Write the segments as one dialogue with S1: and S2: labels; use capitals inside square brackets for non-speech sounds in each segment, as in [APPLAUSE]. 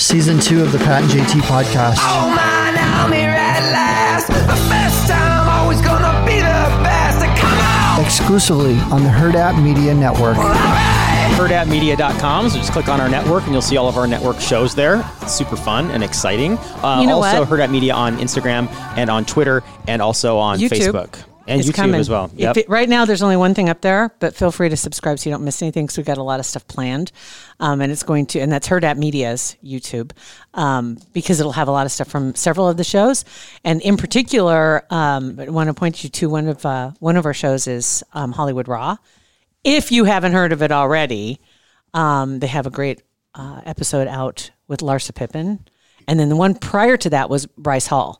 S1: Season two of the Pat and JT podcast.
S2: Oh man, I'm here at last. The best time, always gonna be the best. Come on!
S1: Exclusively on the Herd App Media Network.
S3: herdatmedia.com. So just click on our network and you'll see all of our network shows there. It's super fun and exciting. Uh,
S4: You know
S3: also,
S4: what?
S3: Herd at Media on Instagram and on Twitter and also on
S4: YouTube.
S3: Facebook and
S4: It's
S3: YouTube
S4: coming.
S3: as well. Yep.
S4: it- right now, there's only one thing up there, but feel free to subscribe so you don't miss anything. So we've got a lot of stuff planned, um, and it's going to, and that's Herd at Media's YouTube, um, because it'll have a lot of stuff from several of the shows, and in particular, um, I want to point you to one of uh, one of our shows is um, Hollywood Raw. If you haven't heard of it already, um, they have a great uh, episode out with Larsa Pippen, and then the one prior to that was Bryce Hall,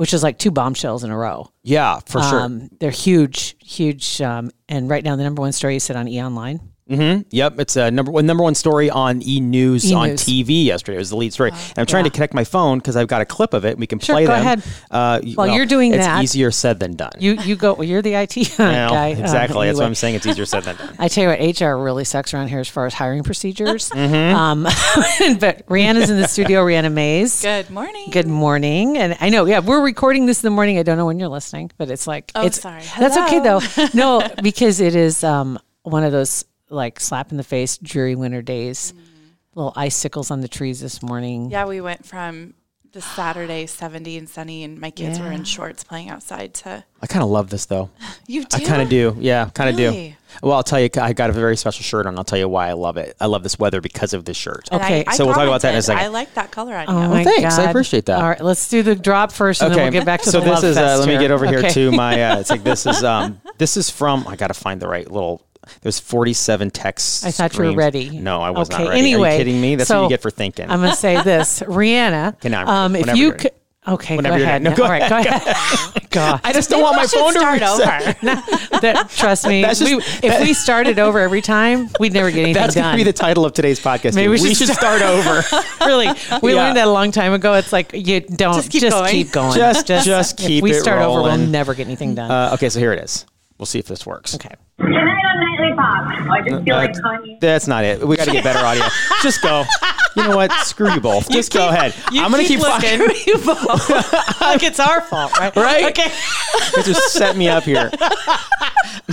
S4: which is like two bombshells in a row.
S3: yeah, for sure.
S4: Um, they're huge, huge. Um, and right now, the number one story you said on E Online.
S3: Yep, it's a number one number one story on E News on
S4: E-News.
S3: TV yesterday. It was the lead story. and I'm trying
S4: yeah.
S3: to connect my phone because I've got a clip of it. We can
S4: Sure,
S3: play
S4: go
S3: them.
S4: ahead.
S3: Uh,
S4: While you're doing
S3: it's
S4: that- it's
S3: easier said than done.
S4: You you go. Well, you're the IT [LAUGHS]
S3: Well,
S4: guy. Um,
S3: exactly. That's what. I'm saying. It's easier said than done. [LAUGHS]
S4: I tell you what, HR really sucks around here as far as hiring procedures. [LAUGHS]
S3: Mm-hmm.
S4: Um, but Rihanna's in the studio. Rihanna Mays.
S5: Good morning.
S4: Good morning. And I know, yeah, we're recording this in the morning. I don't know when you're listening, but it's like,
S5: Oh,
S4: it's
S5: sorry.
S4: That's okay though. No, because it is um, one of those like slap in the face, dreary winter days. Little icicles on the trees this morning.
S5: Yeah, we went from the Saturday 70 and sunny, and my kids were in shorts playing outside to.
S3: I kind of love this though. [LAUGHS]
S5: You do?
S3: I kind of do. Yeah, kind of
S5: Really?
S3: do. Well, I'll tell you, I got a very special shirt on. I'll tell you why I love it. I love this weather because of this shirt.
S5: And
S4: Okay,
S5: I, I
S3: so we'll talk about that in a second.
S5: I like that color on
S4: Oh
S5: you.
S4: my
S3: thanks. I appreciate that.
S4: All right, let's do the drop first, and then we'll get back to
S3: so
S4: the
S3: this
S4: love
S3: is uh,
S4: fest
S3: let me get over here
S4: Okay.
S3: to my uh, [LAUGHS] it's like this is um this is from I got to find the right little there's 47 texts
S4: I thought you were ready.
S3: no I was
S4: Okay,
S3: not ready
S4: Anyway,
S3: are you kidding me that's
S4: so
S3: what you get for thinking
S4: I'm going to say this, [LAUGHS] Rihanna.
S3: Okay, now I'm
S4: um,
S3: ready.
S4: if
S3: Whenever
S4: you
S3: you're ready.
S4: could, okay,
S3: Whenever
S4: go ahead.
S3: No, go
S4: All right, go ahead. [LAUGHS] [LAUGHS] God,
S3: I just don't want my phone to
S5: start
S3: reset.
S5: over.
S4: that, trust me.
S3: That's just-
S4: we, if we started over every time, we'd never get anything
S3: that's going
S4: done.
S3: to be the title of today's podcast
S4: Maybe we
S3: we
S4: should
S3: should start over
S4: really, we
S3: Yeah.
S4: learned that a long time ago. It's like you don't
S5: Just keep
S4: just
S5: going.
S4: keep going.
S3: Just- just keep
S4: if we
S3: it
S4: start over, we'll never get anything done.
S3: uh, okay so here it is we'll see if this works
S4: okay.
S6: Tonight on Nightly Pop, I just feel like Kanye.
S3: That's not it. We got to get better audio. [LAUGHS] Just go. You know what? Screw you both. Just go ahead. I'm gonna keep
S4: looking.
S3: fucking. [LAUGHS]
S4: You both. [LAUGHS] like it's our fault, right?
S3: Right?
S4: Okay.
S3: You just set me up here.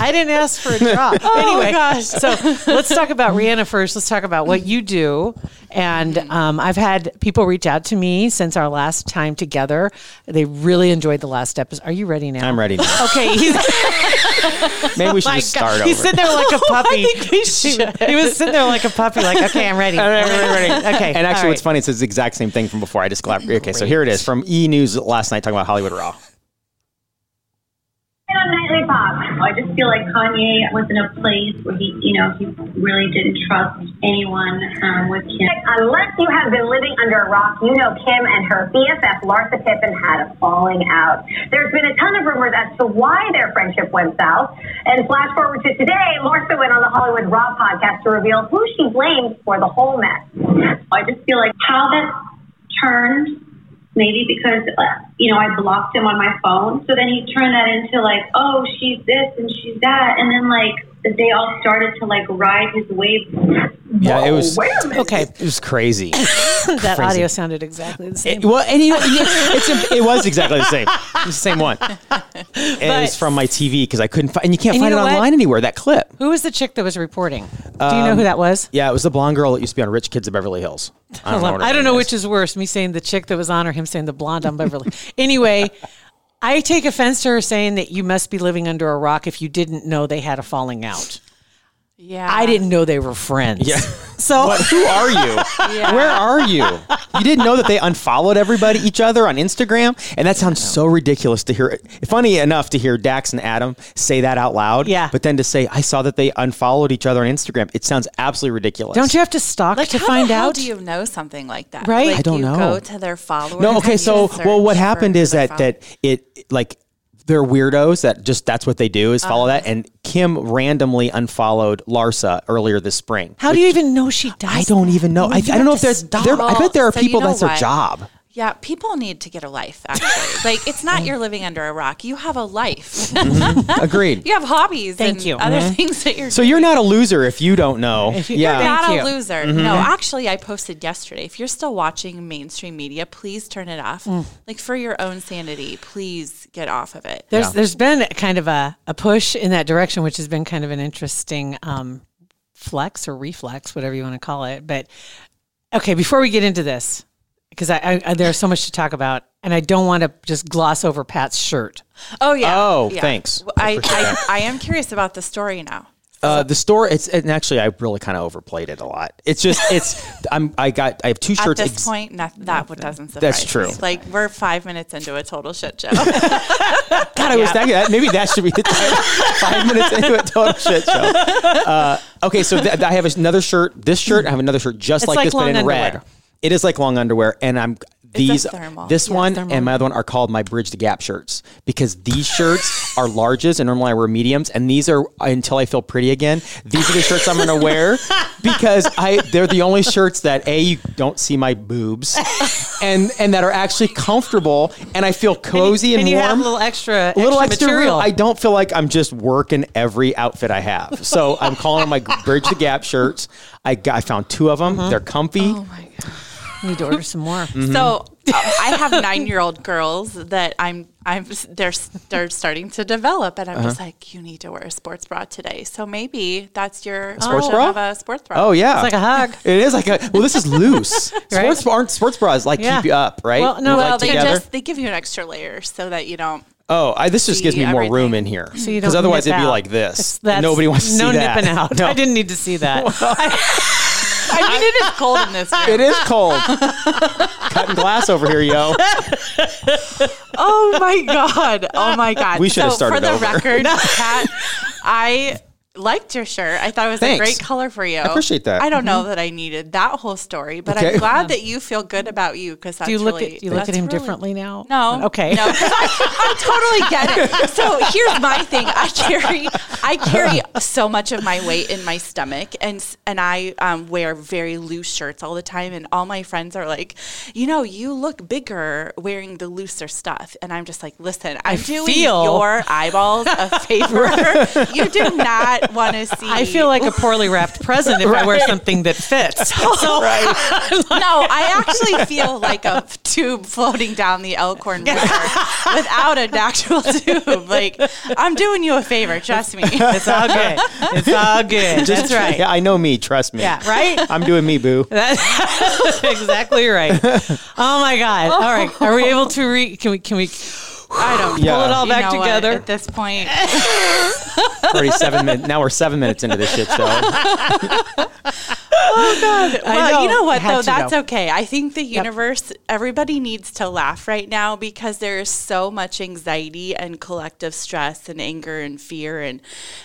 S4: I didn't ask for a drop. anyway, gosh. so let's talk about Rihanna first. Let's talk about what you do. And um, I've had people reach out to me since our last time together. They really enjoyed the last episode. Are you ready now?
S3: I'm ready now.
S4: Okay. He's,
S3: Maybe we oh should
S4: my
S3: just
S4: God,
S3: start
S4: he's sitting there like a [LAUGHS] puppy.
S5: I think we should.
S4: He was sitting there like a puppy, like, okay, I'm ready. [LAUGHS]
S3: All right, ready, ready.
S4: Okay.
S3: And actually,
S4: all
S3: what's funny is it's the exact same thing from before. I just collab- Okay, so here it is from E News last night talking about Hollywood Raw.
S6: Nightly Pop, I just feel like Kanye was in a place where he, you know, he really didn't trust anyone um, with Kim.
S7: Unless you have been living under a rock, you know Kim and her BFF Larsa Pippen had a falling out. There's been a ton of rumors as to why their friendship went south. And flash forward to today, Larsa went on the Hollywood Raw podcast to reveal who she blames for the whole mess.
S6: I just feel like how that turned, maybe because, uh, you know, I blocked him on my phone. So then he turned that into like, oh, she's this and she's that. And then like, they all started to like ride his wave.
S3: Yeah, it was.
S4: Okay.
S3: It was crazy. [COUGHS]
S4: That
S3: Crazy.
S4: audio sounded exactly the same.
S3: It, well, and you know, it's, it was exactly the same. It's the [LAUGHS] same one. it was from my TV because I couldn't find, and you can't
S4: And you
S3: find it
S4: know what?
S3: online anywhere. That clip.
S4: Who was the chick that was reporting? Do you know who um, that was?
S3: Yeah, it was the blonde girl that used to be on Rich Kids of Beverly Hills. I don't know.
S4: I don't know
S3: is.
S4: which is worse, me saying the chick that was on or him saying the blonde on Beverly. anyway, I take offense to her saying that you must be living under a rock if you didn't know they had a falling out.
S5: Yeah.
S4: I didn't know they were friends.
S3: Yeah. [LAUGHS]
S4: So
S3: What? Who are you? Where are you? You didn't know that they unfollowed everybody, each other on Instagram, and that sounds so ridiculous to hear. Funny enough to hear Dax and Adam say that out loud.
S4: Yeah.
S3: But then to say I saw that they unfollowed each other on Instagram, it sounds absolutely ridiculous.
S4: don't you have to stalk
S5: Like,
S4: to
S5: how
S4: find
S5: the hell
S4: out?
S5: do you know something like that?
S4: Right?
S5: Like,
S3: I don't
S5: you
S3: know.
S5: Go to their followers.
S3: No, okay. So, well, what happened is that that it like they're weirdos that just that's what they do is follow
S5: Uh-huh.
S3: that. And Kim randomly unfollowed Larsa earlier this spring.
S4: How do you even know she does?
S3: I don't even know. I, I don't know if there's. There, I bet there are
S5: So you
S3: people
S5: know
S3: that's their
S5: what?
S3: job.
S5: Yeah, people need to get a life. Actually, [LAUGHS] like it's not you're living under a rock. You have a life.
S3: Agreed. [LAUGHS]
S5: you have hobbies.
S4: Thank
S5: and
S4: you.
S5: Other
S4: Mhm.
S5: things that you're.
S3: So you're not a loser if you don't know.
S4: If you-
S3: yeah.
S4: Thank
S5: not
S4: you.
S5: a loser.
S3: Mm-hmm.
S5: No, actually, I posted yesterday. If you're still watching mainstream media, please turn it off.
S4: Mm.
S5: Like for your own sanity, please get off of it.
S4: There's there's been kind of a, a push in that direction, which has been kind of an interesting um, flex or reflex, whatever you want to call it. But okay, before we get into this, because I, I, I there's so much to talk about, and I don't want to just gloss over Pat's shirt.
S5: Oh yeah.
S3: Oh,
S5: yeah.
S3: thanks.
S5: Well, I, I I am curious about the story now.
S3: Uh, the store, it's and actually I really kind of overplayed it a lot. It's just it's [LAUGHS] I'm I got I have two shirts.
S5: At this
S3: ex-
S5: point, not, that what doesn't surprise
S3: That's true.
S5: me. Like we're five minutes into a total shit show. [LAUGHS]
S3: God, I was thinking that maybe that should be the title. [LAUGHS] Five minutes into a total shit show. Uh, okay, so th- I have another shirt. This shirt, I have another shirt just like,
S4: like
S3: this, but
S4: long
S3: in red.
S4: Underwear.
S3: It is like long underwear, and I'm these. This
S5: Yeah,
S3: one
S5: thermal.
S3: and my other one are called my Bridge the Gap shirts because these shirts are larges, and normally I wear mediums, and these are until I feel pretty again. These are the shirts I'm going to wear [LAUGHS] because I they're the only shirts that a you don't see my boobs, and and that are actually comfortable, and I feel cozy and,
S4: and you
S3: warm
S4: have a little extra,
S3: a little
S4: extra,
S3: extra
S4: material.
S3: room. I don't feel like I'm just working every outfit I have. [LAUGHS] So I'm calling them my Bridge the Gap shirts. I got, I found two of them. They're comfy.
S4: Need to order some more.
S3: Mm-hmm.
S5: So uh, I have nine year old girls that I'm I'm they're they're starting to develop, and I'm
S3: Uh-huh.
S5: just like, you need to wear a sports bra today. So maybe that's your
S3: sports bra?
S5: of a sports bra.
S3: Oh yeah,
S4: It's like a hug. [LAUGHS]
S3: It is like a well. This is loose. [LAUGHS]
S4: Right?
S3: Sports aren't sports bras like
S4: Yeah.
S3: keep you up, right?
S4: Well, no,
S3: Like,
S5: Well, they
S3: together?
S5: just they give you an extra layer so that you don't.
S3: Oh, I, this just gives me
S5: see
S3: more room in here. Because
S4: don't
S3: otherwise it'd be
S4: out.
S3: like this.
S4: That's-
S3: Nobody wants to see
S4: no nipping out.
S3: No.
S4: I didn't need to see that. [LAUGHS]
S5: I mean, it is cold in this room.
S3: It is cold. Cutting glass over here, yo.
S5: Oh my god! Oh my god!
S3: We should have
S5: so
S3: started
S5: For the
S3: over.
S5: record, [LAUGHS] Pat, I liked your shirt. I thought it was
S3: Thanks.
S5: a great color for you. I
S3: appreciate that. Mm-hmm.
S5: I don't know that I needed that whole story, but
S3: Okay.
S5: I'm glad that you feel good about you because that's
S4: do you look
S5: really,
S4: at you look at him
S5: really-
S4: differently now?
S5: No.
S4: Okay.
S5: No, 'cause [LAUGHS] I, I totally get it. So here's my thing. I carry I carry so much of my weight in my stomach, and and I um, wear very loose shirts all the time. And all my friends are like, you know, you look bigger wearing the looser stuff. And I'm just like, listen, I'm doing
S4: feel-
S5: your eyeballs a favor. [LAUGHS] you do not want to [LAUGHS] see.
S4: I feel like a poorly wrapped present if I wear something that fits. [LAUGHS] So, [LAUGHS]
S5: no, I actually feel like a tube floating down the Elkhorn River without an actual tube. Like I'm doing you a favor, trust me.
S4: it's all good. It's all good. That's right.
S3: Yeah, I know me. Trust me.
S4: Yeah, right?
S3: I'm doing me, boo.
S4: That's exactly right. Oh my God. All right. Are we able to re can we can we
S5: I don't
S3: Yeah. [SIGHS]
S4: pull it all
S5: you
S4: back
S5: know what,
S4: together?
S5: at this point. [LAUGHS]
S3: Already seven minutes. Now we're seven minutes into this shit show.
S4: oh god!
S5: well, you know what though? That's
S4: know.
S5: okay. I think the universe, everybody needs to laugh right now because there is so much anxiety and collective stress and anger and fear, and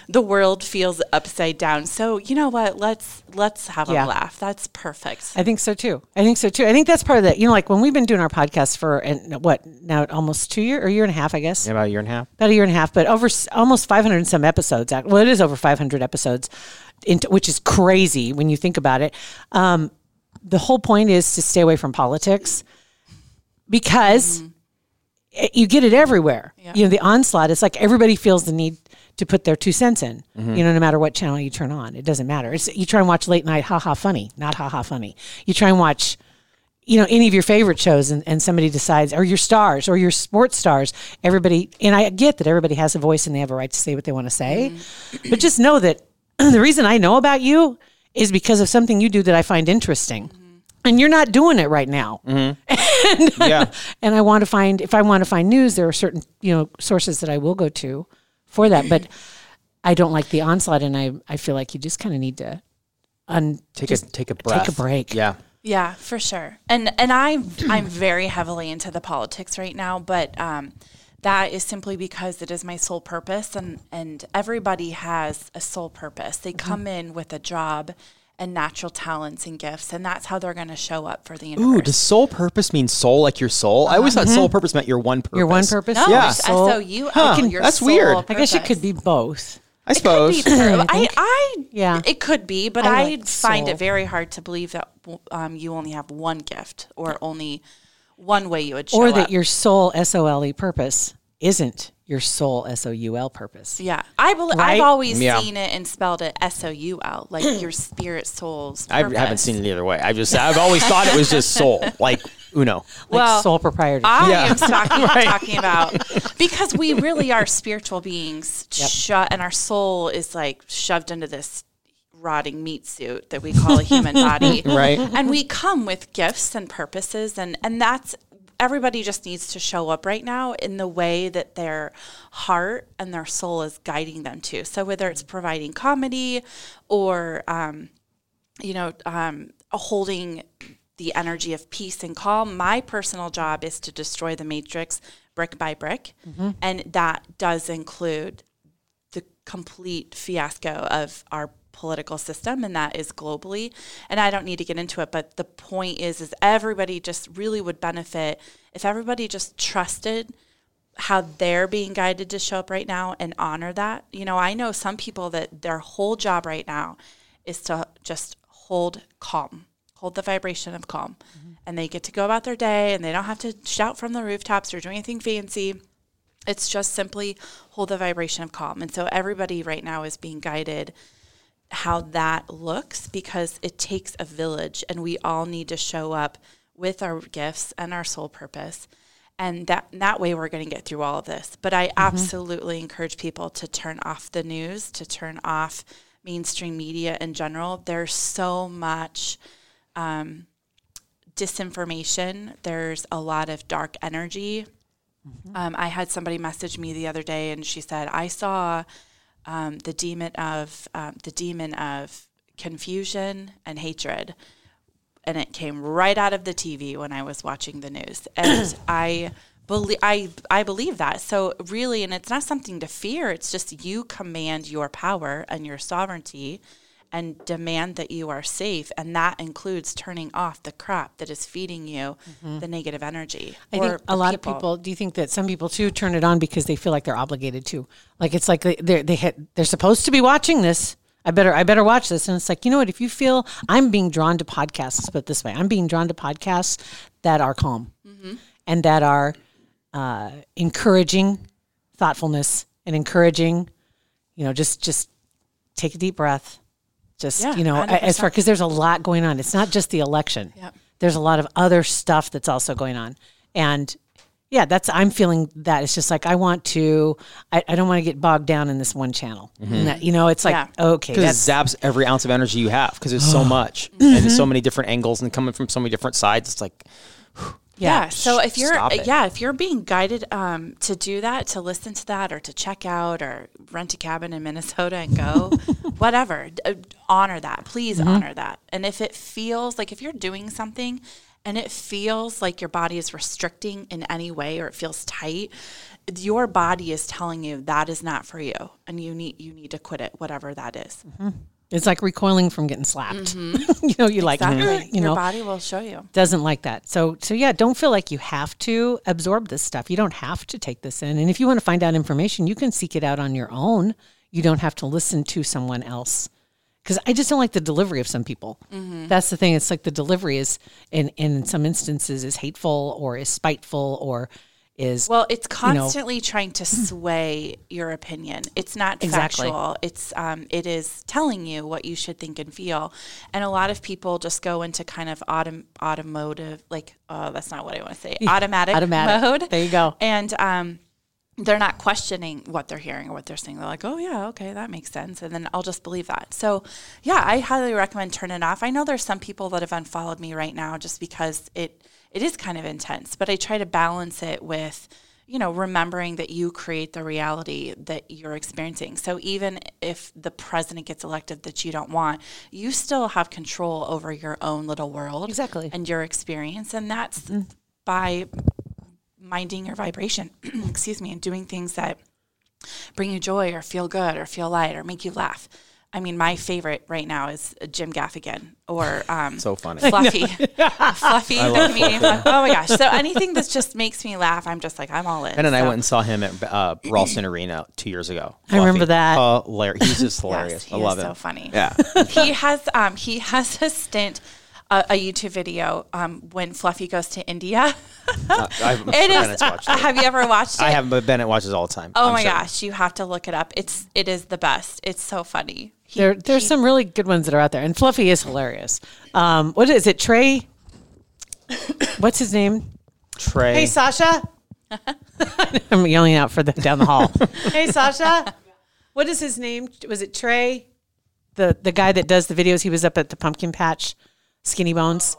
S5: the world feels upside down. So you know what? Let's let's have
S4: Yeah.
S5: a laugh. That's perfect.
S4: I think so too. I think so too. I think that's part of that. You know, like when we've been doing our podcast for and what now almost two year or year and a half, I guess.
S3: Yeah, About a year and a half.
S4: about a year and a half, but over almost 500 and some episodes. Well, it is over 500 episodes, which is crazy when you think about it. Um, the whole point is to stay away from politics because it- you get it everywhere. You know, the onslaught is like everybody feels the need to put their two cents in. You know, no matter what channel you turn on, it doesn't matter. It's you try and watch late night, ha ha funny, not ha ha funny. You try and watch you know any of your favorite shows and, and somebody decides or your stars or your sports stars everybody and i get that everybody has a voice and they have a right to say what they want to say mm-hmm. but just know that [CLEARS THROAT] the reason i know about you is because of something you do that i find interesting mm-hmm. and you're not doing it right now mm-hmm. [LAUGHS]
S3: Yeah. [LAUGHS]
S4: and i want to find if i want to find news there are certain you know sources that i will go to for that but [CLEARS THROAT] I don't like the onslaught, and I I feel like you just kind of need to un
S3: Take
S4: just
S3: a take a breath.
S4: take a break.
S3: Yeah.
S5: Yeah, for sure. And and I'm I'm very heavily into the politics right now, but um, that is simply because it is my sole purpose, and and everybody has a sole purpose. They come in with a job and natural talents and gifts, and that's how they're going to show up for the universe.
S3: Ooh, does sole purpose mean soul like your soul? I always thought sole purpose meant your one purpose.
S4: Your one purpose.
S5: no,
S3: Yeah.
S5: it's
S4: Soul-
S5: S-O-U-L,
S3: Huh,
S5: your
S3: that's
S5: sole
S3: weird.
S4: I guess it could be both.
S3: I
S5: It could
S3: suppose.
S5: be true. [CLEARS THROAT] I,
S4: think.
S5: I,
S4: Yeah.
S5: it could be, but
S4: I
S5: I,
S4: like
S5: find
S4: soul.
S5: it very hard to believe that um, you only have one gift or only one way you would show
S4: or that
S5: up.
S4: your soul S O L E purpose isn't your soul S O U L purpose.
S5: Yeah, I bel
S4: Right?
S5: I've always
S3: Yeah.
S5: seen it and spelled it S O U L, like your [CLEARS THROAT] spirit soul's.
S3: I haven't seen it either way. I've just I've always thought it was just soul, [LAUGHS] like Uno.
S4: Like
S5: Well,
S4: soul proprietor.
S5: I
S3: Yeah.
S5: am talking, [LAUGHS] talking about [LAUGHS] because we really are spiritual beings, shut, and our soul is like shoved into this rotting meat suit that we call a human body,
S3: Right.
S5: And we come with gifts and purposes, and and that's everybody just needs to show up right now in the way that their heart and their soul is guiding them to. So whether it's providing comedy or um, you know, um, holding the energy of peace and calm. My personal job is to destroy the matrix brick by brick. And that does include the complete fiasco of our political system and that is globally and I don't need to get into it but the point is is everybody just really would benefit if everybody just trusted how they're being guided to show up right now and honor that. You know, I know some people that their whole job right now is to just hold calm, hold the vibration of calm. Mm-hmm. And they get to go about their day and they don't have to shout from the rooftops or do anything fancy. It's just simply hold the vibration of calm. And so everybody right now is being guided how that looks because it takes a village and we all need to show up with our gifts and our soul purpose. And that that way we're going to get through all of this. But i absolutely encourage people to turn off the news to turn off mainstream media in general. There's so much um, disinformation. There's a lot of dark energy. Um, i had somebody message me the other day and she said i saw um, the demon of um, the demon of confusion and hatred and it came right out of the TV when I was watching the news. [CLEARS THROAT] And I believe I I believe that. So really, and it's not something to fear. It's just you command your power and your sovereignty, and demand that you are safe, and that includes turning off the crap that is feeding you the negative energy.
S4: I think a lot of people. Do you think that some people too turn it on because they feel like they're obligated to? Like it's like they they're, they hit, they're supposed to be watching this. I better I better watch this. And it's like you know what? If you feel I'm being drawn to podcasts, let's put it this way: I'm being drawn to podcasts that are calm
S5: Mm-hmm.
S4: and that are uh, encouraging thoughtfulness and encouraging. You know, just just take a deep breath. Just
S5: Yeah,
S4: you know, a- as far
S5: 100%.
S4: because there's a lot going on. It's not just the election.
S5: Yep.
S4: There's a lot of other stuff that's also going on, and yeah, that's I'm feeling that it's just like I want to. I, I don't want to get bogged down in this one channel. Mm-hmm. And that, you know, it's like
S5: Yeah.
S4: okay,
S3: Because it zaps every ounce of energy you have because there's so [GASPS] much and there's so mm-hmm. many different angles and coming from so many different sides. It's like,
S5: Yeah. So if you're yeah, if you're being guided um, to do that, to listen to that, or to check out, or rent a cabin in Minnesota and go, [LAUGHS] whatever, uh, honor that. Please
S4: Mm-hmm.
S5: honor that. And if it feels like if you're doing something and it feels like your body is restricting in any way or it feels tight, your body is telling you that is not for you, and you need you need to quit it, whatever that is.
S4: It's like recoiling from getting slapped. [LAUGHS] you know, you like
S5: Mm-hmm. Exactly.
S4: you
S5: your body will show you.
S4: doesn't like that. So so yeah, don't feel like you have to absorb this stuff. You don't have to take this in. And if you want to find out information, you can seek it out on your own. You don't have to listen to someone else. Because I just don't like the delivery of some people.
S5: Mm-hmm.
S4: That's the thing. It's like the delivery is, in in some instances, is hateful or is spiteful or is
S5: Well, it's
S4: know-
S5: constantly trying to sway your opinion. It's not
S4: Exactly.
S5: factual. It's um, it is telling you what you should think and feel. And a lot of people just go into kind of autom- automotive, like oh, that's not what I want to say, [LAUGHS] automatic,
S4: Automatic.
S5: mode.
S4: There you go.
S5: And um, they're not questioning what they're hearing or what they're saying. They're like, oh yeah, okay, that makes sense, and then I'll just believe that. So yeah, I highly recommend turning it off. I know there's some people that have unfollowed me right now just because it it is kind of intense, but I try to balance it with you know, remembering that you create the reality that you're experiencing. So even if the president gets elected that you don't want, you still have control over your own little world.
S4: Exactly.
S5: And your experience. And that's mm. by minding your vibration, [CLEARS THROAT] excuse me, and doing things that bring you joy or feel good or feel light or make you laugh. I mean, my favorite right now is Jim Gaffigan or um,
S3: So funny.
S5: Fluffy. [LAUGHS] Fluffy, the
S3: love
S5: comedian.
S3: Fluffy.
S5: Oh my gosh. So anything that just makes me laugh, I'm just like, I'm all in.
S3: And then I went and saw him at uh, Ralston Arena two years ago.
S4: I remember that.
S3: Hilarious. He's just [LAUGHS] hilarious.
S5: Yes,
S3: I
S5: he
S3: love
S5: is
S3: him.
S5: so funny.
S3: Yeah. [LAUGHS]
S5: he has um he has a stint a, a YouTube video um when Fluffy goes to India.
S3: Uh, I've,
S5: It
S3: Bennett's
S5: is.
S3: watched it.
S5: have you ever watched it?
S3: I haven't, but Bennett watches all the time.
S5: Oh
S3: I'm
S5: my
S3: sure.
S5: gosh, you have to look it up. It's it is the best. It's so funny. He-
S4: There, there's
S5: he-
S4: some really good ones that are out there, and Fluffy is hilarious. Um, what is it, Trey? What's his name?
S3: Trey.
S4: Hey, Sasha. [LAUGHS] I'm yelling out for the down the hall. [LAUGHS] hey, Sasha. What is his name? Was it Trey? The the guy that does the videos. He was up at the pumpkin patch, Skinny Bones.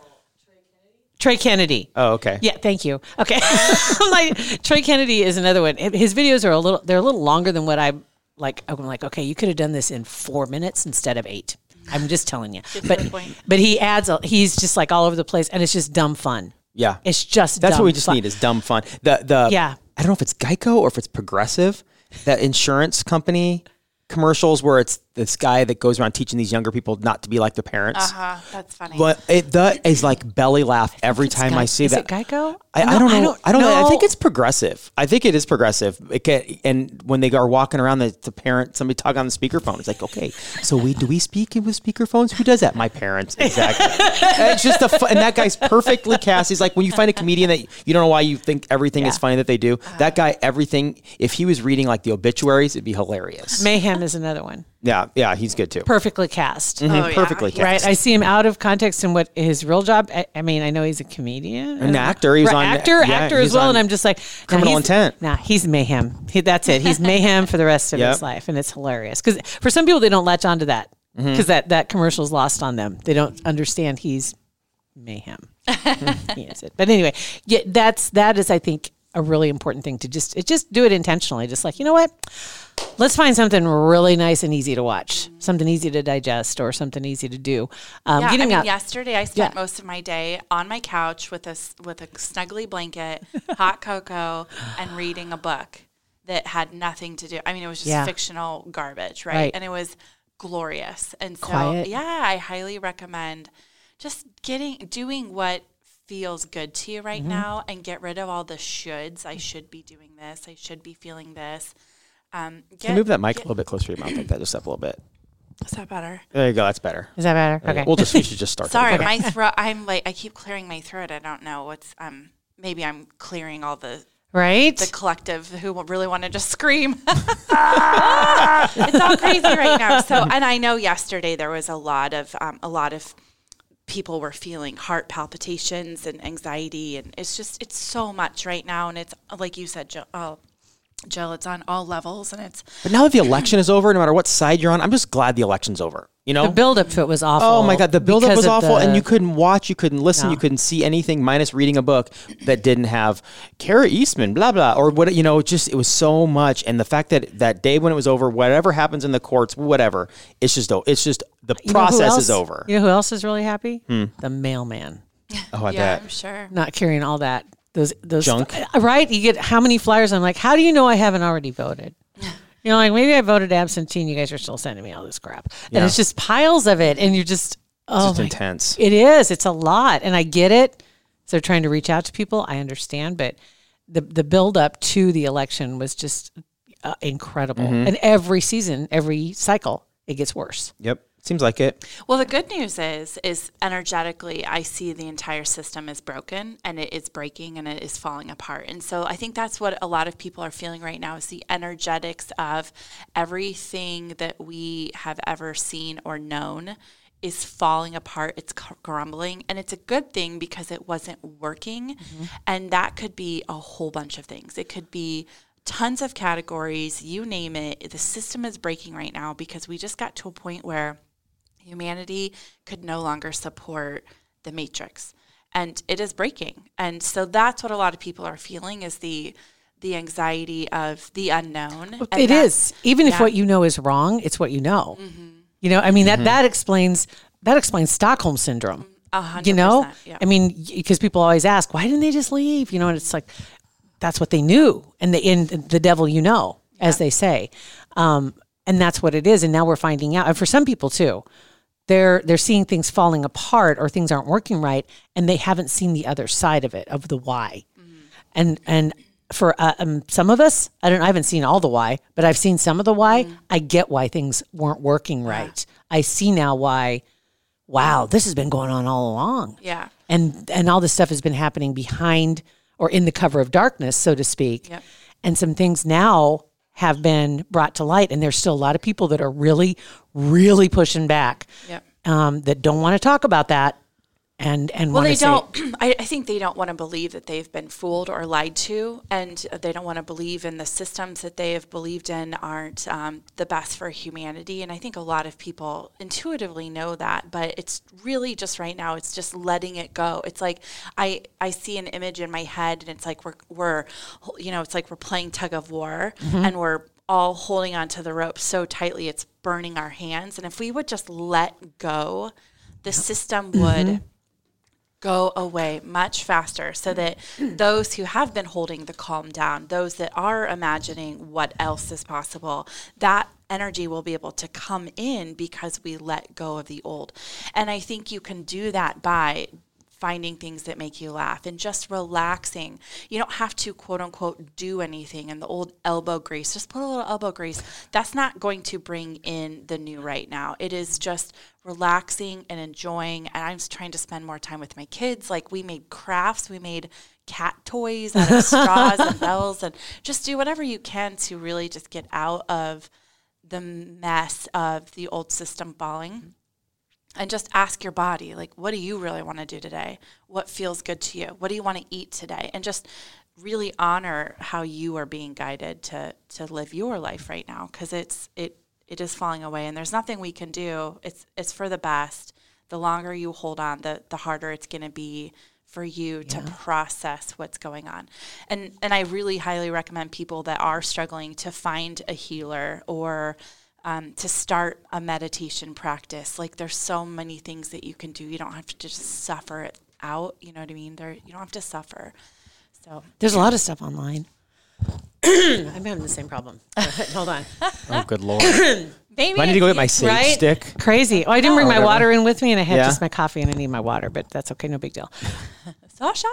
S4: Trey Kennedy.
S3: oh, okay.
S4: Yeah, thank you. Okay, [LAUGHS] I'm like Trey Kennedy is another one. His videos are a little they're a little longer than what I like. I'm like, okay, you could have done this in four minutes instead of eight. I'm just telling you. But but he adds. A, he's just like all over the place, and it's just dumb fun.
S3: Yeah.
S4: It's just
S3: That's what we just
S4: fun.
S3: need is dumb fun. The the
S4: Yeah.
S3: I don't know if it's Geico or if it's Progressive, that insurance company commercials where it's this guy that goes around teaching these younger people not to be like their parents.
S5: Uh-huh, that's funny.
S3: But it that is like belly laugh every time
S4: Gei-
S3: I see
S4: is
S3: that.
S4: it Geico?
S3: I, I
S4: No,
S3: don't know. I don't, know. I think it's progressive. I think it is progressive. It can, and when they are walking around, the, the parent, somebody talk on the speakerphone. It's like, okay, so we do we speak with speakerphones? Who does that? My parents, exactly. And [LAUGHS] it's just a fu- and that guy's perfectly cast. He's like when you find a comedian that you don't know why you think everything is funny that they do. That guy, everything. If he was reading like the obituaries, it'd be hilarious.
S4: Mayhem is another one.
S3: Yeah, yeah, he's good too.
S4: Perfectly cast.
S5: Oh, yeah.
S3: perfectly cast.
S4: Right, I see him out of context in what his real job. I, I mean, I know he's a comedian,
S3: An actor. He was
S4: Right,
S3: on-
S4: actor,
S3: yeah,
S4: actor as well. And I'm just like
S3: Criminal
S4: he's-
S3: Intent.
S4: Nah, he's mayhem. He, that's it. He's mayhem for the rest of
S3: Yep.
S4: his life, and it's hilarious because for some people they don't latch onto that
S3: Mm-hmm.
S4: because that that commercial's lost on them. They don't understand he's mayhem. [LAUGHS] he is it. But anyway, yeah, that's that is I think a really important thing to just it just do it intentionally. Just like you know what. Let's find something really nice and easy to watch, something easy to digest, or something easy to do. Um,
S5: yeah, I mean,
S4: out,
S5: yesterday I spent
S4: Yeah.
S5: most of my day on my couch with a with a snuggly blanket, [LAUGHS] hot cocoa, and reading a book that had nothing to do. I mean, it was just
S4: Yeah.
S5: fictional garbage, right?
S4: Right.
S5: And it was glorious. And so,
S4: Quiet.
S5: yeah, I highly recommend just getting doing what feels good to you right
S4: Mm-hmm.
S5: now and get rid of all the shoulds. I should be doing this. I should be feeling this. Um, get,
S3: Can you move that mic a little bit closer to your mouth like that, just up a little bit.
S5: Is that better?
S3: There you go. That's better.
S4: is that better? Okay,
S3: We'll just we should just [LAUGHS] start.
S5: Sorry, my throat. I'm like I keep clearing my throat. I don't know what's um. Maybe I'm clearing all the
S4: right.
S5: the collective who really want to just scream. [LAUGHS] [LAUGHS] it's all crazy right now. So, and I know yesterday there was a lot of um, a lot of people were feeling heart palpitations and anxiety, and it's just it's so much right now, and it's like you said, Jill. Oh, uh, Jill, it's on all levels, and it's
S3: But now that the election is over, no matter what side you're on, I'm just glad the election's over. You know,
S4: The buildup to it was awful.
S3: Oh my god, the buildup was awful,
S4: the-
S3: and you couldn't watch, you couldn't listen,
S4: No.
S3: you couldn't see anything minus reading a book that didn't have Kara Eastman, blah blah, or what you know. Just it was so much, and the fact that that day when it was over, whatever happens in the courts, whatever, it's just o- it's just the
S4: You
S3: process
S4: else-
S3: is over. Hmm.
S4: You know who else is really happy? The mailman.
S3: Oh, I [LAUGHS]
S5: yeah,
S3: bet.
S5: I'm sure.
S4: Not carrying all that those those
S3: Junk.
S4: Uh, right? You get how many flyers? I'm like, how do you know I haven't already voted? [LAUGHS] You know, like maybe I voted absentee, and you guys are still sending me all this crap, and
S3: Yeah.
S4: it's just piles of it, and you're just oh
S3: just
S4: my-
S3: intense.
S4: It is. It's a lot, and I get it. So they're trying to reach out to people. I understand, but the the build up to the election was just uh, incredible.
S3: Mm-hmm.
S4: And every season, every cycle, it gets worse.
S3: Yep, seems like it.
S5: Well, the good news is, is energetically, I see the entire system is broken and it is breaking and it is falling apart. And so I think that's what a lot of people are feeling right now is the energetics of everything that we have ever seen or known is falling apart. It's cr- crumbling, and it's a good thing because it wasn't working. Mm-hmm. And that could be a whole bunch of things. It could be tons of categories, you name it. The system is breaking right now because we just got to a point where humanity could no longer support the matrix and it is breaking and so that's what a lot of people are feeling is the the anxiety of the unknown. and
S4: It
S5: that-
S4: is. Even if
S5: yeah. Mm-hmm.
S4: what you know is wrong, it's what you know. You know, I mean that that explains that explains Stockholm syndrome.
S5: A hundred
S4: You know,
S5: yeah.
S4: I mean, because people always ask, why didn't they just leave? You know, and it's like that's what they knew, and the in the devil, you know, as they say, um, and that's what it is. And now we're finding out, and for some people too, they're they're seeing things falling apart or things aren't working right, and they haven't seen the other side of it of the why, and and. For uh, um, some of us, I don't. I haven't seen all the why, but I've seen some of the why. I get why things weren't working right. I see now why. Wow, this has been going on all along
S5: yeah.
S4: and and all this stuff has been happening behind or in the cover of darkness, so to speak.
S5: Yep.
S4: And some things now have been brought to light, and there's still a lot of people that are really, really pushing back.
S5: Yep.
S4: Um, that don't want to talk about that, and and
S5: Well, they don't. [CLEARS THROAT] I, I think they don't want to believe that they've been fooled or lied to, and they don't want to believe in the systems that they have believed in aren't um, the best for humanity. And I think a lot of people intuitively know that, but it's really just right now. It's just letting it go. It's like I I see an image in my head, and it's like we're we're you know it's like we're playing tug of war, and we're all holding onto the rope so tightly it's burning our hands. And if we would just let go, the system would go away much faster so that [CLEARS THROAT] those who have been holding the calm down, those that are imagining what else is possible, that energy will be able to come in because we let go of the old. And I think you can do that by finding things that make you laugh and just relaxing. You don't have to quote unquote do anything and the old elbow grease. Just put a little elbow grease. That's not going to bring in the new right now. It is just relaxing and enjoying. And I'm trying to spend more time with my kids. Like we made crafts, we made cat toys out [LAUGHS] of straws and bells and just do whatever you can to really just get out of the mess of the old system falling and just ask your body like what do you really want to do today? What feels good to you? What do you want to eat today? And just really honor how you are being guided to to live your life right now because it's it it is falling away and there's nothing we can do. It's it's for the best. The longer you hold on the the harder it's going to be for you to process what's going on. And and i really highly recommend people that are struggling to find a healer or um, to start a meditation practice. Like there's so many things that you can do. You don't have to just suffer it out. You know what I mean? There, you don't have to suffer. So
S4: there's a lot of stuff online. [COUGHS] I'm having the same problem. [LAUGHS] Hold on.
S3: Oh, good [COUGHS] lord!
S5: maybe
S3: Do I need to go get my sage
S4: Right?
S3: stick?
S4: Crazy. Oh, I didn't bring my
S3: whatever.
S4: water in with me, and I had
S3: Yeah.
S4: just my coffee, and I need my water, but that's okay, no big deal. [LAUGHS]
S5: Sasha.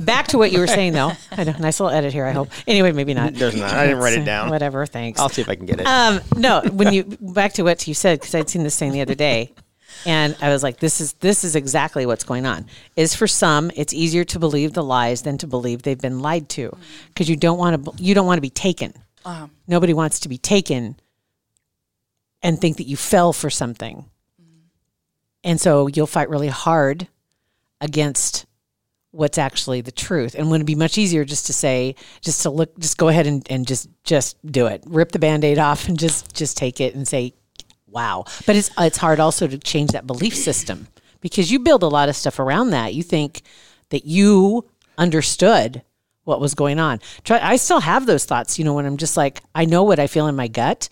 S4: Back to what you were saying, though. [LAUGHS] I know, nice little edit here. I hope. Anyway, maybe not.
S3: There's not. I didn't write it down.
S4: Whatever. Thanks.
S3: I'll see if I can get it.
S4: Um, no, when you back to what you said, because I'd seen this thing the other day, and I was like, "This is this is exactly what's going on." Is for some, it's easier to believe the lies than to believe they've been lied to, because you don't want to you don't want to be taken. Nobody wants to be taken and think that you fell for something, and so you'll fight really hard against what's actually the truth. And wouldn't it be much easier just to say just to look just go ahead and, and just just do it. Rip the band-aid off and just just take it and say wow. But it's it's hard also to change that belief system because you build a lot of stuff around that. You think that you understood what was going on. Try, i still have those thoughts you know when i'm just like i know what i feel in my gut.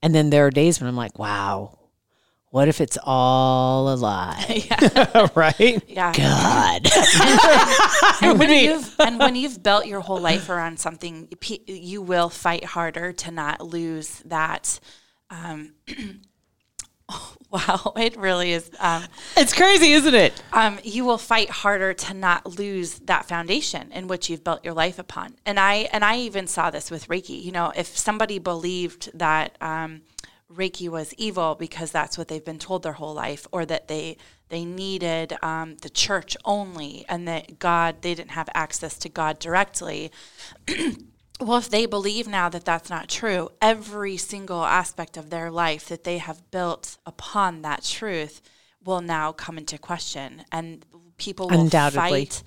S4: And then there are days when i'm like wow what if it's all a lie [LAUGHS] [LAUGHS]
S3: right?
S5: Yeah.
S4: god [LAUGHS]
S5: and when you've and when you've built your whole life around something, you will fight harder to not lose that. Um, [CLEARS THROAT] wow, it really is. Um,
S4: it's crazy isn't it
S5: um, you will fight harder to not lose that foundation in which you've built your life upon. And I and I even saw this with Reiki. You know, if somebody believed that um, Reiki was evil because that's what they've been told their whole life, or that they they needed um, the church only, and that God they didn't have access to God directly. [CLEARS THROAT] Well, if they believe now that that's not true, every single aspect of their life that they have built upon that truth will now come into question, and people will
S4: Undoubtedly.
S5: fight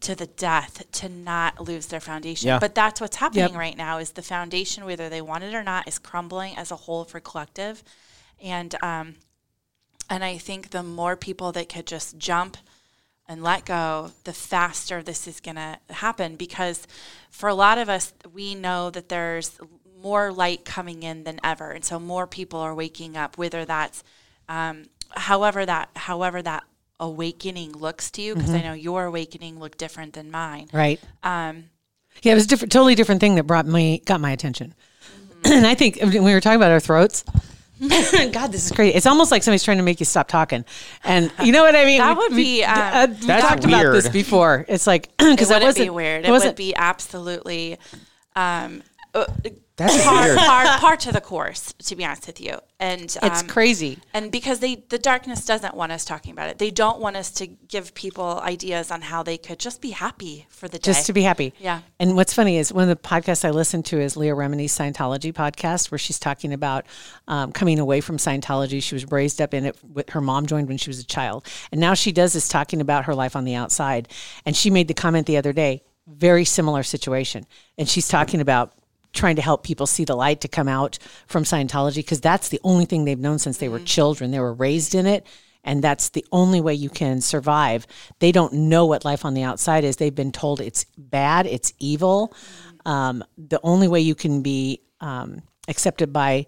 S5: to the death to not lose their foundation.
S3: Yeah.
S5: But that's what's happening
S4: Yep.
S5: right now: is the foundation, whether they want it or not, is crumbling as a whole for collective, and um, and I think the more people that could just jump and let go, the faster this is going to happen. Because for a lot of us, we know that there's more light coming in than ever, and so more people are waking up. Whether that's um, however that however that awakening looks to you, because I know your awakening looked different than mine.
S4: Right.
S5: Um,
S4: Yeah, it was a different, totally different thing that brought me, got my attention. [CLEARS THROAT] and I think when we were talking about our throats, [LAUGHS] God, this is crazy. It's almost like somebody's trying to make you stop talking. And [LAUGHS] you know what I mean?
S5: That would
S4: we-
S5: be, um,
S4: uh, we
S3: That's
S4: talked about this before. It's like, [CLEARS THROAT] because I
S5: wouldn't
S4: wasn't
S5: be weird.
S4: It
S5: It
S4: wasn't
S5: would be absolutely um,
S3: That's
S5: part,
S3: weird.
S5: part, part to the course, to be honest with you. And
S4: It's
S5: um,
S4: crazy.
S5: And because they, the darkness doesn't want us talking about it. They don't want us to give people ideas on how they could just be happy for the day.
S4: just to be happy.
S5: Yeah.
S4: And what's funny is one of the podcasts I listen to is Leah Remini's Scientology podcast, where she's talking about um, coming away from Scientology. She was raised up in it. With, her mom joined when she was a child, and now she does is talking about her life on the outside. And she made the comment the other day, very similar situation, and she's talking about trying to help people see the light to come out from Scientology because that's the only thing they've known since they were children. They were raised in it and that's the only way you can survive. They don't know what life on the outside is. They've been told it's bad, it's evil. Um, the only way you can be um, accepted by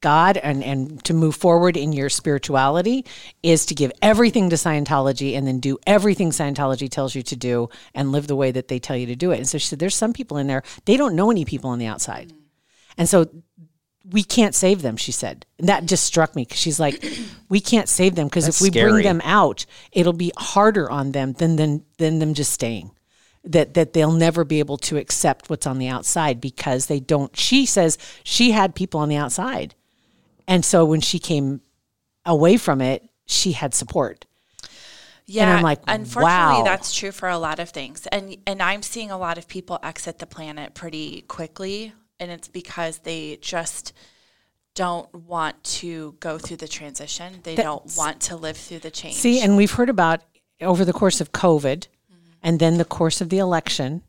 S4: God and, and to move forward in your spirituality is to give everything to Scientology and then do everything Scientology tells you to do and live the way that they tell you to do it. And so she said, There's some people in there, they don't know any people on the outside. And so we can't save them, she said. And that just struck me because she's like, [CLEARS THROAT] we can't save them because if we bring them out, it'll be harder on them than, than, than them just staying. That, that they'll never be able to accept what's on the outside because they don't. She says she had people on the outside. And so when she came away from it, she had support.
S5: Yeah,
S4: I'm like,
S5: unfortunately,
S4: wow.
S5: that's true for a lot of things, and and I'm seeing a lot of people exit the planet pretty quickly, and it's because they just don't want to go through the transition. They don't want to live through the change.
S4: See, and we've heard about over the course of COVID and then the course of the election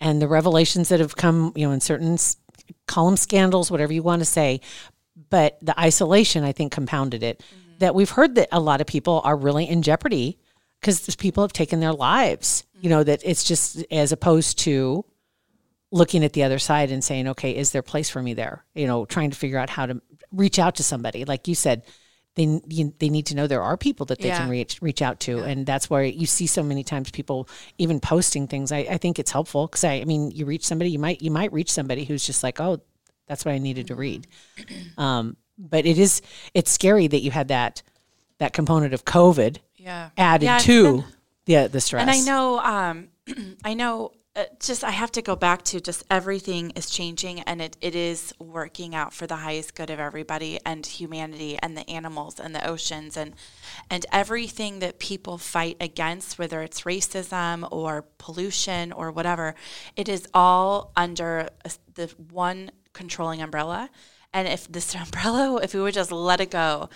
S4: and the revelations that have come, you know, in certain s- call them scandals, whatever you want to say. But the isolation, I think, compounded it. Mm-hmm. That we've heard that a lot of people are really in jeopardy because people have taken their lives. You know, mm-hmm. that it's just as opposed to looking at the other side and saying, okay, is there a place for me there? You know, trying to figure out how to reach out to somebody. Like you said, they you, they need to know there are people that they
S5: Yeah.
S4: can reach reach out to, and that's where you see so many times people even posting things. I, I think it's helpful because I, I mean, you reach somebody, you might you might reach somebody who's just like, oh, that's what I needed to read. [CLEARS THROAT] Um, but it is it's scary that you had that that component of COVID
S5: yeah,
S4: added
S5: Yeah,
S4: to the the stress.
S5: And I know, um, [CLEARS THROAT] I know. Uh, just I have to go back to just everything is changing and it, it is working out for the highest good of everybody and humanity and the animals and the oceans and and everything that people fight against, whether it's racism or pollution or whatever, it is all under the one controlling umbrella. And if this [LAUGHS] umbrella, if we would just let it go,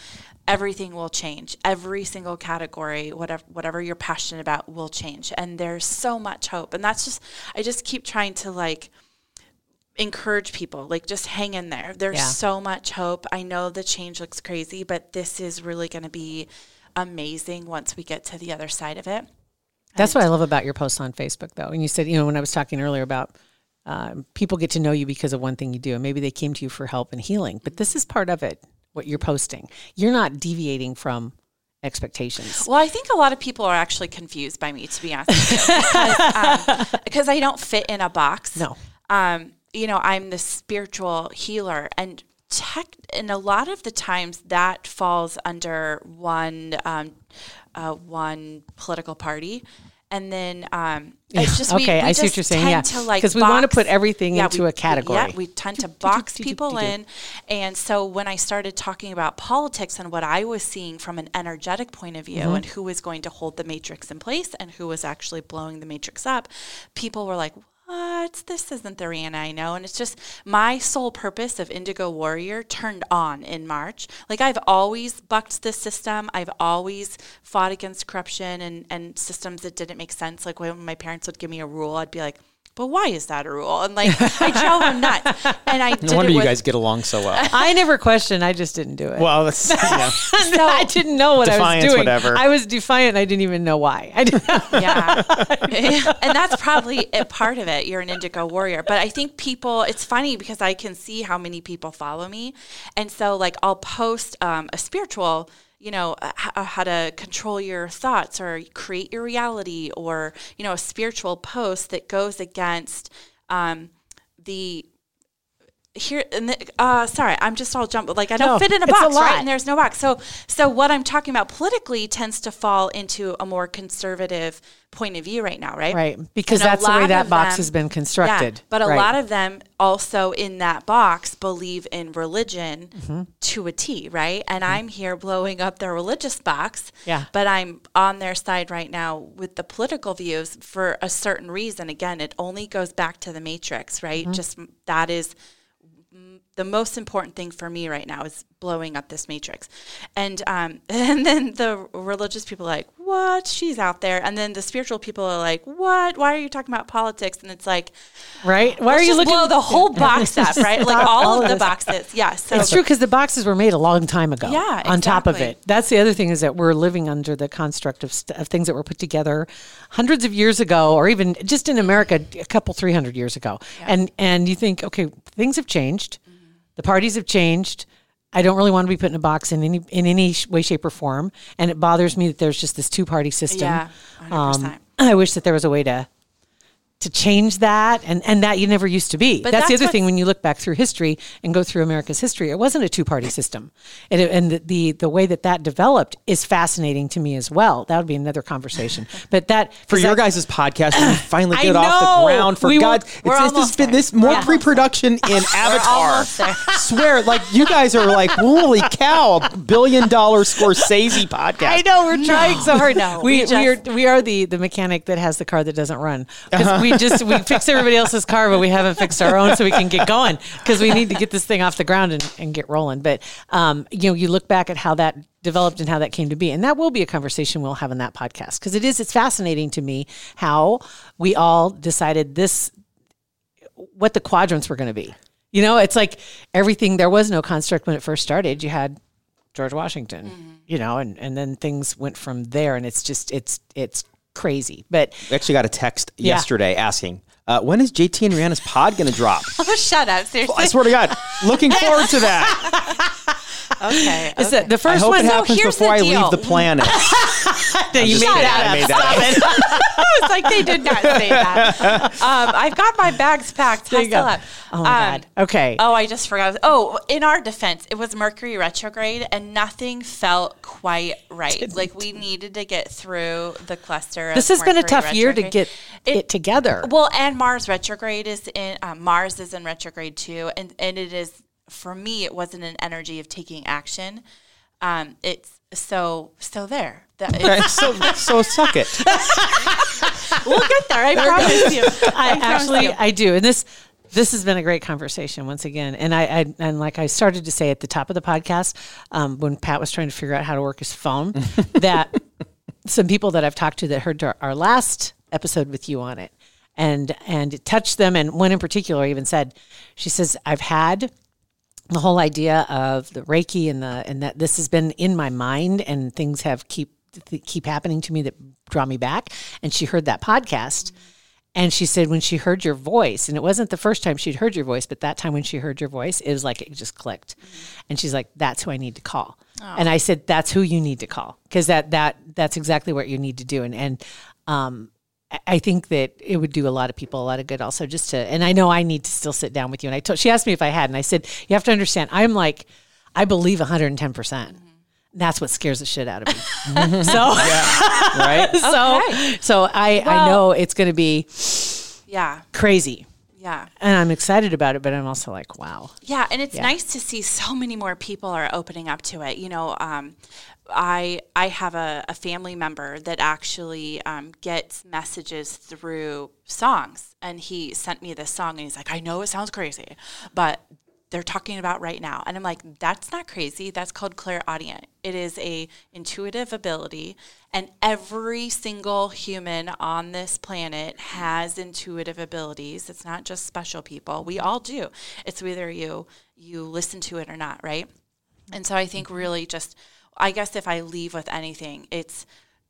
S5: everything will change. Every single category, whatever whatever you're passionate about, will change. And there's so much hope. And that's just I just keep trying to like encourage people like just hang in there there's
S4: Yeah.
S5: so much hope i know the change looks crazy but this is really going to be amazing once we get to the other side of it
S4: That's what I love about your posts on Facebook, though. And you said, you know, when I was talking earlier about um, people get to know you because of one thing you do, and maybe they came to you for help and healing. But this is part of it. What you're posting, you're not deviating from expectations.
S5: Well, I think a lot of people are actually confused by me, to be honest because, um, [LAUGHS] because I don't fit in a box.
S4: No.
S5: Um, you know, I'm the spiritual healer, and tech, and a lot of the times that falls under one, um, uh, one political party. And then um, it's just we,
S4: Okay,
S5: we
S4: I see what you're saying, yeah.
S5: to like
S4: we wanna put everything
S5: yeah,
S4: into
S5: we-
S4: a category.
S5: Yeah, we tend to box people in, and so when I started talking about politics and what I was seeing from an energetic point of view
S4: Mm-hmm.
S5: and who was going to hold the matrix in place and who was actually blowing the matrix up, people were like, what? This isn't the Rihanna I know. And it's just my sole purpose of Indigo Warrior turned on in March. Like I've always bucked the system. I've always fought against corruption and, and systems that didn't make sense. Like when my parents would give me a rule, I'd be like, but why is that a rule? And like I drove him nuts. [LAUGHS] And I
S3: No
S5: did
S3: wonder
S5: it
S3: you
S5: with,
S3: guys get along so well. [LAUGHS]
S4: I never questioned. I just didn't do it.
S3: well, that's [LAUGHS] yeah.
S4: I didn't know what I was doing.
S3: whatever.
S4: I was defiant. I didn't even know why. I didn't.
S5: yeah. and that's probably a part of it. You're an indigo warrior. But I think people, it's funny because I can see how many people follow me. And so, like, I'll post um, a spiritual, you know, uh, h- uh, how to control your thoughts or create your reality or, you know, a spiritual post that goes against um, the here and the, uh sorry i'm just all jump like i don't
S4: No,
S5: fit in a
S4: a
S5: box
S4: lot.
S5: right and there's no box so so what i'm talking about politically tends to fall into a more conservative point of view right now right
S4: Right, because
S5: And
S4: that's the way that box
S5: them-
S4: has been constructed.
S5: yeah, but a
S4: Right.
S5: lot of them also in that box believe in religion
S4: Mm-hmm.
S5: to a T, right? And I'm here blowing up their religious box.
S4: Yeah.
S5: But I'm on their side right now with the political views for a certain reason. Again, it only goes back to the matrix, right?
S4: Mm-hmm.
S5: Just that is the most important thing for me right now is blowing up this matrix. And um, [LAUGHS] and then the religious people are like, what? She's out there. And then the spiritual people are like, what? Why are you talking about politics? And it's like,
S4: right? Why are you looking?
S5: blow the whole [LAUGHS] box up, right? Like all,
S4: all
S5: of the boxes. Yeah. So
S4: It's true because the boxes were made a long time ago.
S5: Yeah,
S4: On top of it, that's the other thing is that we're living under the construct of, st- of things that were put together hundreds of years ago, or even just in America a couple three hundred years ago. And and you think, okay, things have changed, the parties have changed. I don't really want to be put in a box in any in any way, shape, or form, and it bothers me that there's just this two party system.
S5: Yeah, 100%.
S4: Um, I wish that there was a way to to change that and and that you never used to be
S5: But
S4: that's, the
S5: that's
S4: other thing when you look back through history and go through america's history it wasn't a two-party system and, it, and the, the the way that that developed is fascinating to me as well that would be another conversation but that
S3: for your
S4: that-
S3: guys' podcast, we [SIGHS] finally
S4: I
S3: get off the ground. For
S4: We
S3: God, it's,
S5: we're
S3: it's just
S5: almost
S3: been this more
S5: Yeah.
S3: pre-production [LAUGHS] in Avatar. [LAUGHS] Swear, like you guys are like, holy cow, billion dollar Scorsese podcast.
S4: I know we're trying so hard.
S5: now.
S4: we
S5: we
S4: we, are we are the the mechanic that has the car that doesn't run because
S3: Uh-huh.
S4: we just we fix everybody else's car, but we haven't fixed our own, so we can get going because we need to get this thing off the ground and, and get rolling. But um, you know, you look back at how that developed and how that came to be, and that will be a conversation we'll have in that podcast because it is it's fascinating to me how we all decided this what the quadrants were going to be. You know, it's like everything. There was no construct when it first started. You had George Washington, you know, and and then things went from there, and it's just it's it's crazy. But
S3: We actually got a text yesterday asking, uh, when is JT and Rihanna's pod going to drop? [LAUGHS]
S5: Oh, shut up. Seriously.
S3: I swear to God, looking [LAUGHS] forward to that.
S5: okay.
S4: it's the, the
S3: I
S4: first
S3: hope
S4: one.
S3: it happens
S5: here's
S3: before
S5: the
S3: I
S5: deal.
S3: leave the planet. [LAUGHS]
S4: that you made
S3: kidding.
S4: that
S3: I
S4: up.
S3: made that up.
S5: I was like, they did not say that. Um, I've got my bags packed.
S4: There you go.
S5: Up.
S4: Oh my
S5: Um,
S4: god. Okay.
S5: Oh, I just forgot. Oh, in our defense, it was Mercury retrograde, and nothing felt quite right. Like we needed to get through the cluster.
S4: this
S5: of
S4: has been a
S5: Mercury
S4: tough year to get it,
S5: It-
S4: together.
S5: Well, and Mars retrograde is in um, Mars is in retrograde too, and and it is for me. It wasn't an energy of taking action. Um, it's so so there. That
S3: so, so suck it. [LAUGHS]
S5: we'll get there. I promise you.
S4: I
S5: promise
S4: actually
S5: you.
S4: I do, and this this has been a great conversation once again. And I, I and like I started to say at the top of the podcast um, when Pat was trying to figure out how to work his phone, [LAUGHS] that some people that I've talked to that heard our, our last episode with you on it, and and it touched them. And one in particular even said, she says, "I've had." the whole idea of the Reiki and the and that this has been in my mind and things have keep keep happening to me that draw me back. And she heard that podcast. And she said when she heard your voice, and it wasn't the first time she'd heard your voice, but that time when she heard your voice, it was like it just clicked. And she's like, "That's who I need to call." And I said, "That's who you need to call because that that that's exactly what you need to do." And and um, I- I think that it would do a lot of people a lot of good also just to and I know I need to still sit down with you and I told she asked me if I had and I said you have to understand I'm like I believe 110%. percent That's what scares the shit out of me. [LAUGHS] so
S3: Right? [LAUGHS]
S4: so
S5: Okay.
S4: so I I know it's going to be
S5: Yeah,
S4: crazy
S5: yeah.
S4: and I'm excited about it but I'm also like wow.
S5: Yeah, and it's nice to see so many more people are opening up to it. You know, um, I I have a, a family member that actually um, gets messages through songs, and he sent me this song, and he's like, "I know it sounds crazy, but they're talking about right now. And I'm like, that's not crazy. That's called clairaudient. It is a intuitive ability, and every single human on this planet has intuitive abilities. It's not just special people. We all do. It's whether you you listen to it or not, right? And so I think really just I guess if I leave with anything, it's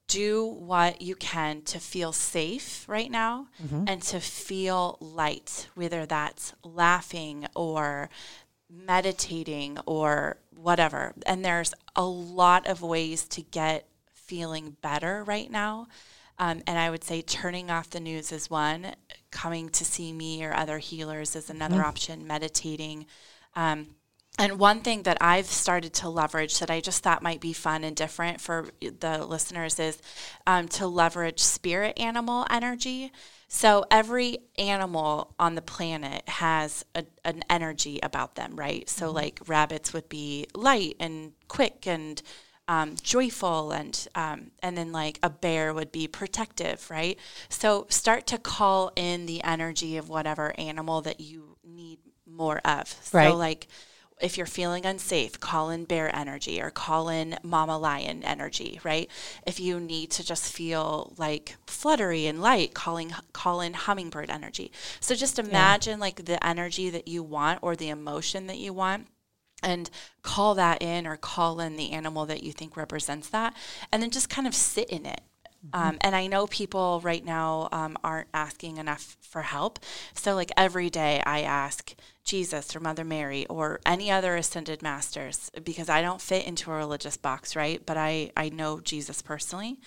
S5: do what you can to feel safe right now and to feel light, whether that's laughing or meditating or whatever. And there's a lot of ways to get feeling better right now. Um, and I would say turning off the news is one, coming to see me or other healers is another option, meditating. Um, and one thing that I've started to leverage that I just thought might be fun and different for the listeners is um, to leverage spirit animal energy. So every animal on the planet has a, an energy about them, right? So like rabbits would be light and quick and um, joyful, and um, and then like a bear would be protective, right? So start to call in the energy of whatever animal that you need more of.
S4: Right.
S5: So like if you're feeling unsafe, call in bear energy or call in mama lion energy, right? If you need to just feel like fluttery and light, calling call in hummingbird energy. So just imagine like the energy that you want or the emotion that you want and call that in or call in the animal that you think represents that and then just kind of sit in it um, and I know people right now um, aren't asking enough for help. So, like every day, I ask Jesus or Mother Mary or any other ascended masters because I don't fit into a religious box, right? But I, I know Jesus personally.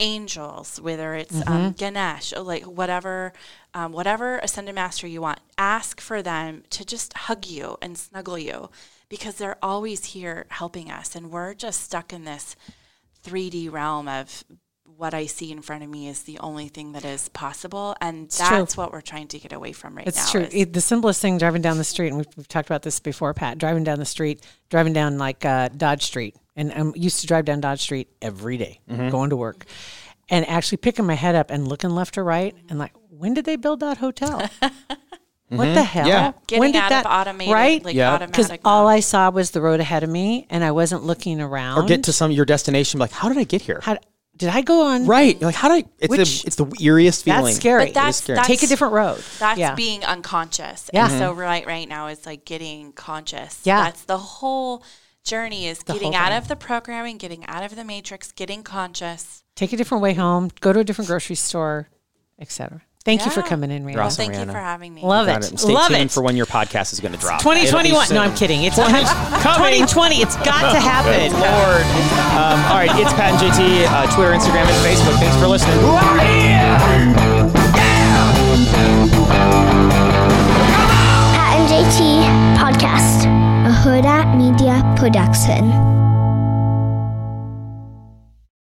S5: Angels, whether it's um, Ganesh or like whatever, um, whatever ascended master you want, ask for them to just hug you and snuggle you because they're always here helping us. And we're just stuck in this 3D realm of what I see in front of me is the only thing that is possible, and
S4: true.
S5: that's what we're trying to get away from right now.
S4: It's true.
S5: is-
S4: It, the simplest thing driving down the street, and we've, we've talked about this before, Pat. Driving down the street, driving down like uh, Dodge Street, and I used to drive down Dodge Street every day, going to work, and actually picking my head up and looking left or right, and like, when did they build that hotel? [LAUGHS] What the hell?
S3: Yeah.
S5: Getting
S4: when did
S5: out
S4: that
S5: of automated,
S4: right?
S5: like
S3: Yeah.
S4: Because all. I saw was the road ahead of me, and I wasn't looking around.
S3: Or get to some your destination, like, how did I get here?
S4: How, did I go on?
S3: right. You're like, how do I? It's
S4: Which-
S3: the it's the eeriest feeling.
S4: That's scary.
S5: But that's,
S3: scary.
S5: that's
S4: Take a different road.
S5: That's
S4: yeah.
S5: being unconscious.
S4: Yeah.
S5: And so mm-hmm. right right now is like getting conscious.
S4: Yeah.
S5: That's the whole journey is getting out
S4: thing.
S5: of the programming, getting out of the matrix, getting conscious.
S4: Take a different way home. Go to a different grocery store, etc. Thank you for coming in, Rihanna.
S3: You're awesome,
S5: thank you for having me.
S4: Love it.
S3: it. Stay
S4: Love
S3: tuned
S4: it.
S3: for when your podcast is going to drop.
S4: 2021. No, I'm kidding. It's 2020. [LAUGHS] It's got to happen.
S3: Lord. Um, all right, it's Pat and JT, uh, Twitter, Instagram, and Facebook. Thanks for listening.
S8: Pat and JT Podcast, a Huda Media Production.